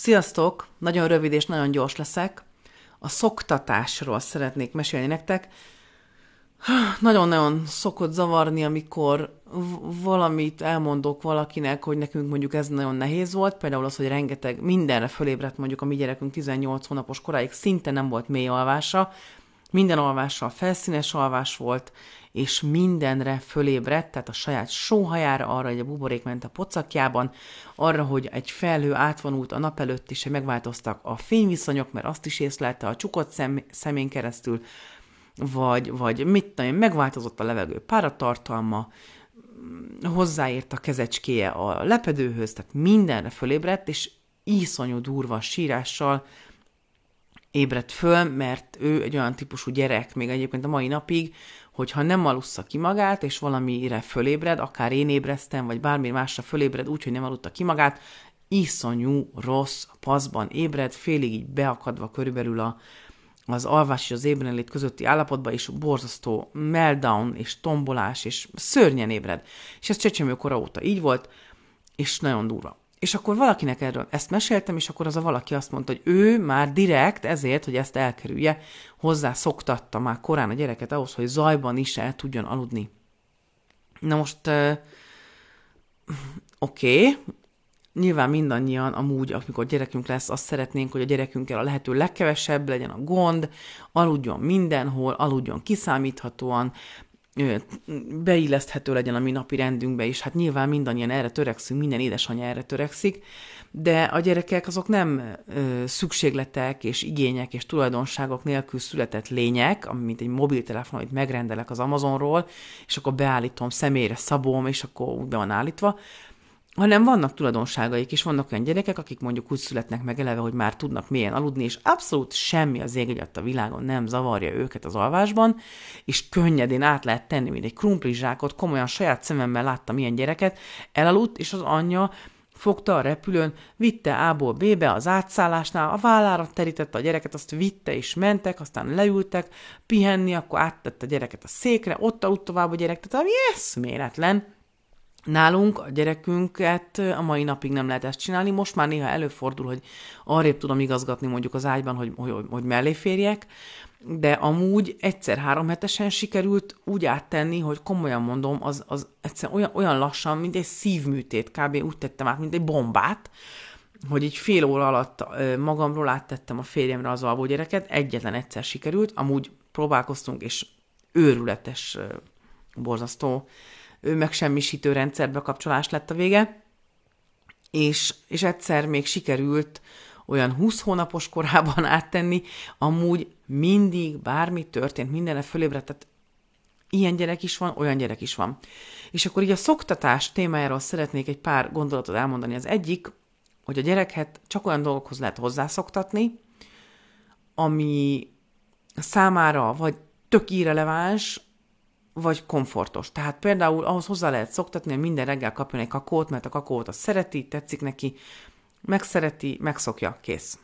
Sziasztok! Nagyon rövid és nagyon gyors leszek. A szoktatásról szeretnék mesélni nektek. Nagyon-nagyon szokott zavarni, amikor valamit elmondok valakinek, hogy nekünk mondjuk ez nagyon nehéz volt, például az, hogy rengeteg mindenre fölébredt mondjuk a mi gyerekünk 18 hónapos koráig szinte nem volt mély alvása, minden alvással felszínes alvás volt, és mindenre fölébredt, tehát a saját sóhajára, arra, hogy a buborék ment a pocakjában, arra, hogy egy felhő átvonult a nap előtt hogy megváltoztak a fényviszonyok, mert azt is észlelte a csukott szem, szemén keresztül, vagy, vagy mit tudom megváltozott a levegő páratartalma, hozzáért a kezecskéje a lepedőhöz, tehát mindenre fölébredt, és iszonyú durva sírással ébredt föl, mert ő egy olyan típusú gyerek, még egyébként a mai napig, hogyha nem alussza ki magát, és valamire fölébred, akár én ébreztem, vagy bármi másra fölébred úgy, hogy nem aludta ki magát, iszonyú rossz paszban ébred, félig így beakadva körülbelül a, az alvás és az ébrenlét közötti állapotban, és borzasztó meltdown, és tombolás, és szörnyen ébred. És ez csecsemő kora óta így volt, és nagyon durva. És akkor valakinek erről ezt meséltem, és akkor az a valaki azt mondta, hogy ő már direkt ezért, hogy ezt elkerülje, hozzá szoktatta már korán a gyereket ahhoz, hogy zajban is el tudjon aludni. Na most, uh, oké, okay. nyilván mindannyian amúgy, amikor gyerekünk lesz, azt szeretnénk, hogy a gyerekünkkel a lehető legkevesebb legyen a gond, aludjon mindenhol, aludjon kiszámíthatóan, beilleszthető legyen a mi napi rendünkbe is. Hát nyilván mindannyian erre törekszünk, minden édesanyja erre törekszik, de a gyerekek azok nem ö, szükségletek és igények és tulajdonságok nélkül született lények, mint egy mobiltelefon, amit megrendelek az Amazonról, és akkor beállítom, személyre szabom, és akkor úgy be van állítva, hanem vannak tulajdonságaik is, vannak olyan gyerekek, akik mondjuk úgy születnek meg eleve, hogy már tudnak mélyen aludni, és abszolút semmi az ég a világon nem zavarja őket az alvásban, és könnyedén át lehet tenni, mint egy krumplizsákot, komolyan saját szememmel láttam ilyen gyereket, elaludt, és az anyja fogta a repülőn, vitte A-ból B-be az átszállásnál, a vállára terítette a gyereket, azt vitte és mentek, aztán leültek pihenni, akkor áttette a gyereket a székre, ott aludt tovább a gyerek, tehát ami eszméletlen, Nálunk a gyerekünket a mai napig nem lehet ezt csinálni, most már néha előfordul, hogy arrébb tudom igazgatni mondjuk az ágyban, hogy, hogy, hogy mellé férjek, de amúgy egyszer három hetesen sikerült úgy áttenni, hogy komolyan mondom, az, az egyszer olyan, olyan lassan, mint egy szívműtét, kb. úgy tettem át, mint egy bombát, hogy így fél óra alatt magamról áttettem a férjemre az alvó gyereket, egyetlen egyszer sikerült, amúgy próbálkoztunk, és őrületes, borzasztó megsemmisítő rendszerbe kapcsolás lett a vége, és, és egyszer még sikerült olyan 20 hónapos korában áttenni, amúgy mindig bármi történt, mindenre fölébredt, tehát ilyen gyerek is van, olyan gyerek is van. És akkor így a szoktatás témájáról szeretnék egy pár gondolatot elmondani. Az egyik, hogy a gyereket csak olyan dolgokhoz lehet hozzászoktatni, ami számára vagy tök irreleváns, vagy komfortos. Tehát például ahhoz hozzá lehet szoktatni, hogy minden reggel kapjon egy kakót, mert a kakót azt szereti, tetszik neki, megszereti, megszokja, kész.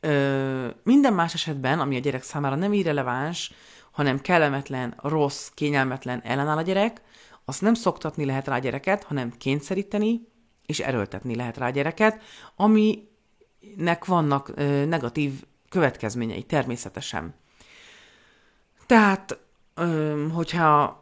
Ö, minden más esetben, ami a gyerek számára nem irreleváns, hanem kellemetlen, rossz, kényelmetlen ellenáll a gyerek, azt nem szoktatni lehet rá a gyereket, hanem kényszeríteni és erőltetni lehet rá a gyereket, aminek vannak ö, negatív következményei természetesen. Tehát hogyha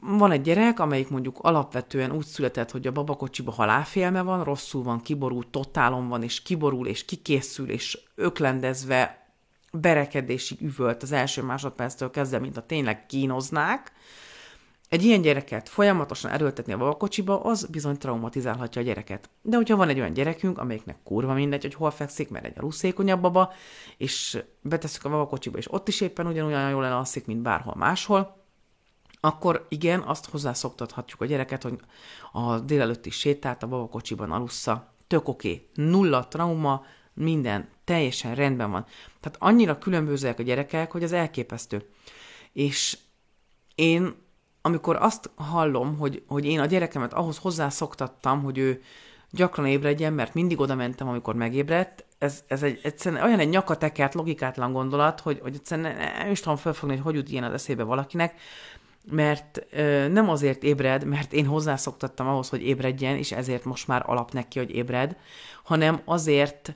van egy gyerek, amelyik mondjuk alapvetően úgy született, hogy a babakocsiba halálfélme van, rosszul van, kiborul, totálon van, és kiborul, és kikészül, és öklendezve berekedésig üvölt az első másodperctől kezdve, mint a tényleg kínoznák, egy ilyen gyereket folyamatosan erőltetni a babakocsiba, az bizony traumatizálhatja a gyereket. De hogyha van egy olyan gyerekünk, amelyiknek kurva mindegy, hogy hol fekszik, mert egy a ruszékonyabb baba, és betesszük a babakocsiba, és ott is éppen ugyanolyan jól alszik, mint bárhol máshol, akkor igen, azt hozzászoktathatjuk a gyereket, hogy a délelőtti sétát a babakocsiban alussza. Tök oké, okay. nulla trauma, minden teljesen rendben van. Tehát annyira különbözőek a gyerekek, hogy az elképesztő. És én amikor azt hallom, hogy, hogy én a gyerekemet ahhoz hozzászoktattam, hogy ő gyakran ébredjen, mert mindig oda mentem, amikor megébredt, ez, ez egy, egyszerűen olyan egy nyakatekert, logikátlan gondolat, hogy, hogy egyszerűen nem is tudom felfogni, hogy hogy jut ilyen az eszébe valakinek. mert ö, nem azért ébred, mert én hozzászoktattam ahhoz, hogy ébredjen, és ezért most már alap neki, hogy ébred, hanem azért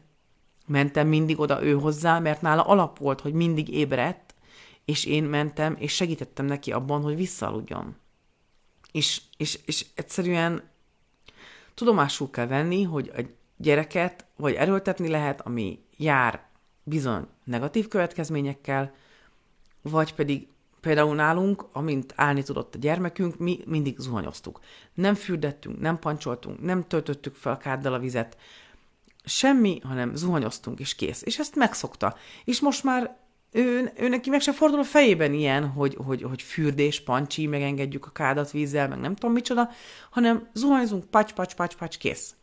mentem mindig oda ő hozzá, mert nála alap volt, hogy mindig ébredt, és én mentem, és segítettem neki abban, hogy visszaludjon. És, és, és egyszerűen tudomásul kell venni, hogy a gyereket vagy erőltetni lehet, ami jár bizony negatív következményekkel, vagy pedig például nálunk, amint állni tudott a gyermekünk, mi mindig zuhanyoztuk. Nem fürdettünk, nem pancsoltunk, nem töltöttük fel káddal a vizet, semmi, hanem zuhanyoztunk, és kész. És ezt megszokta. És most már ő, ő neki meg se fordul a fejében ilyen, hogy, hogy, hogy fürdés, pancsi, megengedjük a kádat vízzel, meg nem tudom micsoda, hanem zuhanyzunk, pacs, pacs, pacs, pacs, kész.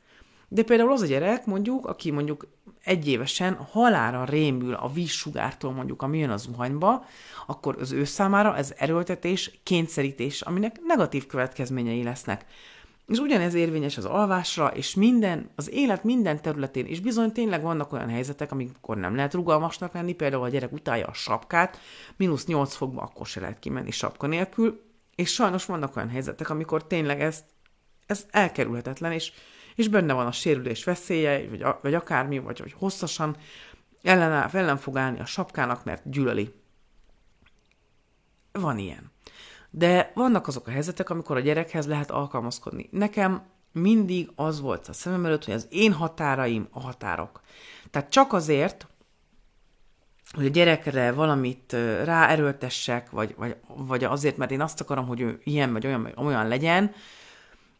De például az a gyerek, mondjuk, aki mondjuk egyévesen halára rémül a vízsugártól mondjuk, ami jön a zuhanyba, akkor az ő számára ez erőltetés, kényszerítés, aminek negatív következményei lesznek. És ugyanez érvényes az alvásra, és minden, az élet minden területén, és bizony tényleg vannak olyan helyzetek, amikor nem lehet rugalmasnak lenni, például a gyerek utálja a sapkát, mínusz 8 fokba akkor se lehet kimenni sapka nélkül, és sajnos vannak olyan helyzetek, amikor tényleg ez, ez elkerülhetetlen, és, és benne van a sérülés veszélye, vagy, vagy akármi, vagy hogy hosszasan ellen, ellen fog állni a sapkának, mert gyűlöli. Van ilyen. De vannak azok a helyzetek, amikor a gyerekhez lehet alkalmazkodni. Nekem mindig az volt a szemem előtt, hogy az én határaim a határok. Tehát csak azért, hogy a gyerekre valamit ráerőltessek, vagy, vagy, vagy azért, mert én azt akarom, hogy ő ilyen, vagy olyan, vagy olyan legyen,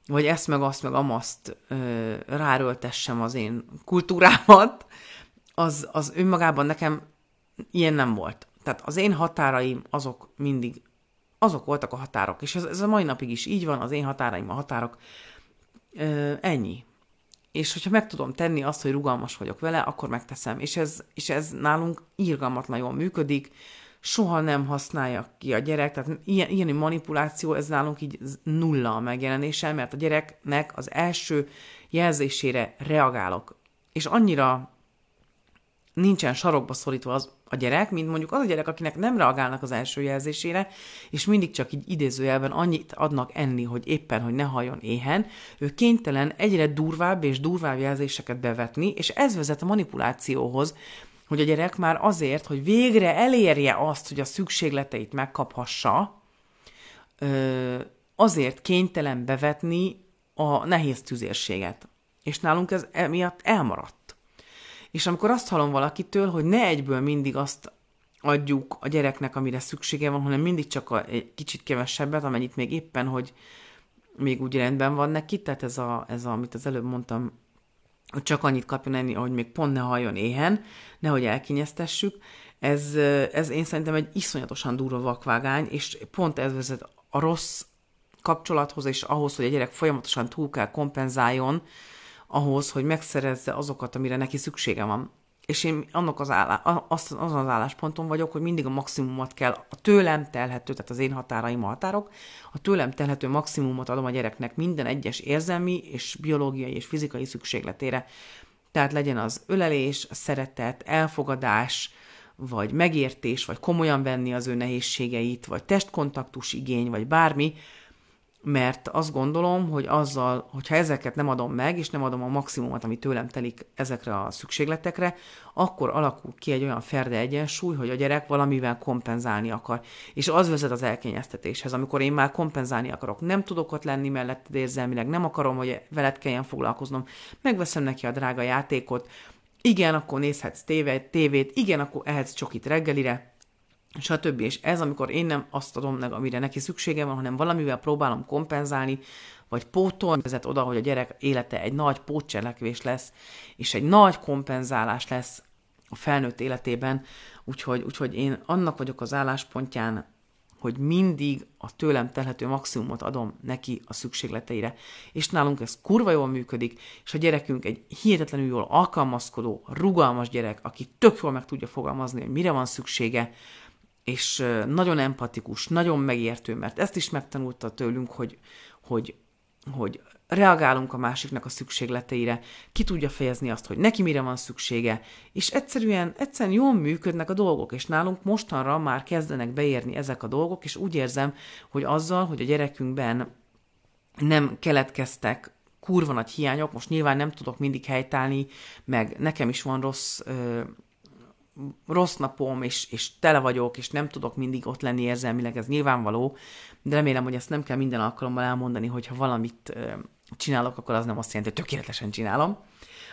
vagy ezt meg azt meg amaszt ráerőltessem az én kultúrámat, az, az önmagában nekem ilyen nem volt. Tehát az én határaim azok mindig azok voltak a határok, és ez, ez a mai napig is így van, az én határaim a határok. Ö, ennyi. És hogyha meg tudom tenni azt, hogy rugalmas vagyok vele, akkor megteszem. És ez, és ez nálunk írgalmatlan jól működik, soha nem használja ki a gyerek, tehát ilyen, ilyen manipuláció, ez nálunk így nulla a megjelenése, mert a gyereknek az első jelzésére reagálok. És annyira nincsen sarokba szorítva az a gyerek, mint mondjuk az a gyerek, akinek nem reagálnak az első jelzésére, és mindig csak így idézőjelben annyit adnak enni, hogy éppen, hogy ne halljon éhen, ő kénytelen egyre durvább és durvább jelzéseket bevetni, és ez vezet a manipulációhoz, hogy a gyerek már azért, hogy végre elérje azt, hogy a szükségleteit megkaphassa, azért kénytelen bevetni a nehéz tüzérséget. És nálunk ez emiatt elmaradt. És amikor azt hallom valakitől, hogy ne egyből mindig azt adjuk a gyereknek, amire szüksége van, hanem mindig csak a, egy kicsit kevesebbet, amennyit még éppen, hogy még úgy rendben van neki, tehát ez, a, ez a, amit az előbb mondtam, hogy csak annyit kapjon enni, ahogy még pont ne halljon éhen, nehogy elkényeztessük. Ez, ez én szerintem egy iszonyatosan durva vakvágány, és pont ez vezet a rossz kapcsolathoz, és ahhoz, hogy a gyerek folyamatosan túl kell kompenzáljon, ahhoz, hogy megszerezze azokat, amire neki szüksége van. És én annak az, állá, az, az az állásponton vagyok, hogy mindig a maximumot kell, a tőlem telhető, tehát az én határaim a határok, a tőlem telhető maximumot adom a gyereknek minden egyes érzelmi és biológiai és fizikai szükségletére. Tehát legyen az ölelés, szeretet, elfogadás, vagy megértés, vagy komolyan venni az ő nehézségeit, vagy testkontaktus igény, vagy bármi, mert azt gondolom, hogy azzal, hogyha ezeket nem adom meg, és nem adom a maximumot, ami tőlem telik ezekre a szükségletekre, akkor alakul ki egy olyan ferde egyensúly, hogy a gyerek valamivel kompenzálni akar. És az vezet az elkényeztetéshez, amikor én már kompenzálni akarok. Nem tudok ott lenni melletted érzelmileg, nem akarom, hogy veled kelljen foglalkoznom. Megveszem neki a drága játékot, igen, akkor nézhetsz tévét, tévét, igen, akkor ehetsz csokit reggelire, stb. És ez, amikor én nem azt adom meg, amire neki szüksége van, hanem valamivel próbálom kompenzálni, vagy pótolni, vezet oda, hogy a gyerek élete egy nagy pótcselekvés lesz, és egy nagy kompenzálás lesz a felnőtt életében, úgyhogy, úgyhogy én annak vagyok az álláspontján, hogy mindig a tőlem telhető maximumot adom neki a szükségleteire. És nálunk ez kurva jól működik, és a gyerekünk egy hihetetlenül jól alkalmazkodó, rugalmas gyerek, aki tök jól meg tudja fogalmazni, hogy mire van szüksége, és nagyon empatikus, nagyon megértő, mert ezt is megtanulta tőlünk, hogy, hogy, hogy reagálunk a másiknak a szükségleteire, ki tudja fejezni azt, hogy neki mire van szüksége, és egyszerűen, egyszerűen jól működnek a dolgok, és nálunk mostanra már kezdenek beérni ezek a dolgok, és úgy érzem, hogy azzal, hogy a gyerekünkben nem keletkeztek kurva nagy hiányok, most nyilván nem tudok mindig helytállni, meg nekem is van rossz, ö, rossz napom, és, és tele vagyok, és nem tudok mindig ott lenni érzelmileg, ez nyilvánvaló, de remélem, hogy ezt nem kell minden alkalommal elmondani, hogyha valamit csinálok, akkor az nem azt jelenti, hogy tökéletesen csinálom.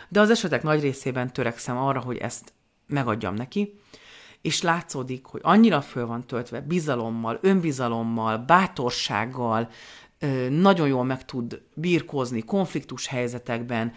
De az esetek nagy részében törekszem arra, hogy ezt megadjam neki, és látszódik, hogy annyira föl van töltve bizalommal, önbizalommal, bátorsággal, nagyon jól meg tud birkózni konfliktus helyzetekben,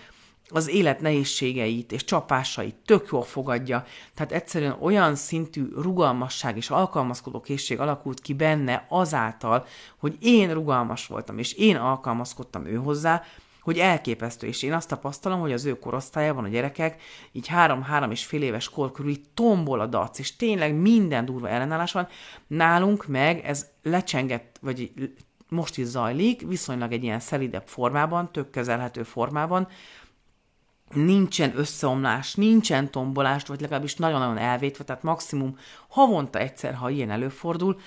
az élet nehézségeit és csapásait tök jól fogadja, tehát egyszerűen olyan szintű rugalmasság és alkalmazkodó készség alakult ki benne azáltal, hogy én rugalmas voltam, és én alkalmazkodtam ő hozzá, hogy elképesztő, és én azt tapasztalom, hogy az ő korosztályában a gyerekek így három-három és fél éves kor körül tombol a dac, és tényleg minden durva ellenállás van. Nálunk meg ez lecsengett, vagy most is zajlik, viszonylag egy ilyen szelidebb formában, tök kezelhető formában, nincsen összeomlás, nincsen tombolás, vagy legalábbis nagyon-nagyon elvétve, tehát maximum havonta egyszer, ha ilyen előfordul,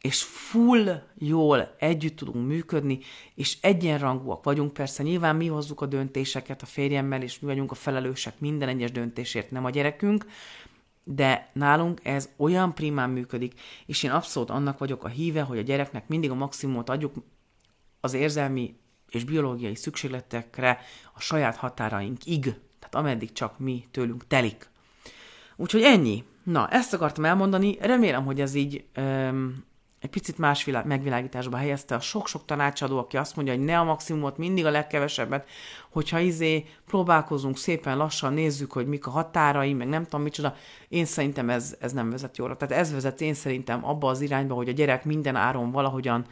és full jól együtt tudunk működni, és egyenrangúak vagyunk. Persze nyilván mi hozzuk a döntéseket a férjemmel, és mi vagyunk a felelősek minden egyes döntésért, nem a gyerekünk, de nálunk ez olyan primán működik, és én abszolút annak vagyok a híve, hogy a gyereknek mindig a maximumot adjuk az érzelmi és biológiai szükségletekre a saját határainkig, tehát ameddig csak mi tőlünk telik. Úgyhogy ennyi. Na, ezt akartam elmondani, remélem, hogy ez így öm, egy picit más világ, megvilágításba helyezte a sok-sok tanácsadó, aki azt mondja, hogy ne a maximumot, mindig a legkevesebbet, hogyha izé próbálkozunk szépen lassan, nézzük, hogy mik a határai, meg nem tudom micsoda, én szerintem ez, ez nem vezet jóra. Tehát ez vezet én szerintem abba az irányba, hogy a gyerek minden áron valahogyan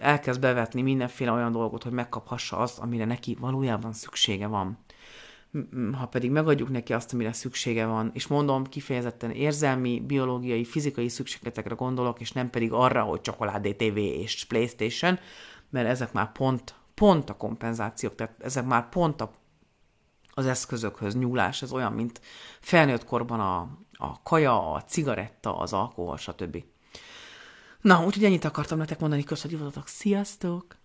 elkezd bevetni mindenféle olyan dolgot, hogy megkaphassa azt, amire neki valójában szüksége van ha pedig megadjuk neki azt, amire szüksége van, és mondom, kifejezetten érzelmi, biológiai, fizikai szükségletekre gondolok, és nem pedig arra, hogy csokoládé TV és Playstation, mert ezek már pont, pont a kompenzációk, tehát ezek már pont a, az eszközökhöz nyúlás, ez olyan, mint felnőtt korban a, a kaja, a cigaretta, az alkohol, stb. Na, úgyhogy ennyit akartam nektek mondani, köszönjük, Sziasztok!